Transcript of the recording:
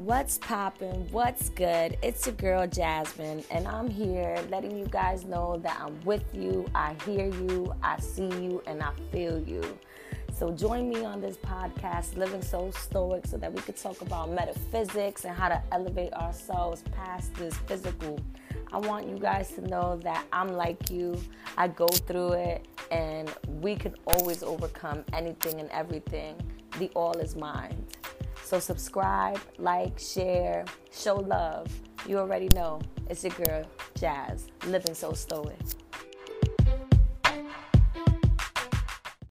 What's poppin'? What's good? It's your girl Jasmine, and I'm here letting you guys know that I'm with you. I hear you, I see you, and I feel you. So join me on this podcast, Living So Stoic, so that we could talk about metaphysics and how to elevate ourselves past this physical. I want you guys to know that I'm like you. I go through it, and we can always overcome anything and everything. The all is mind. So subscribe, like, share, show love. You already know it's your girl, Jazz, living so stoic.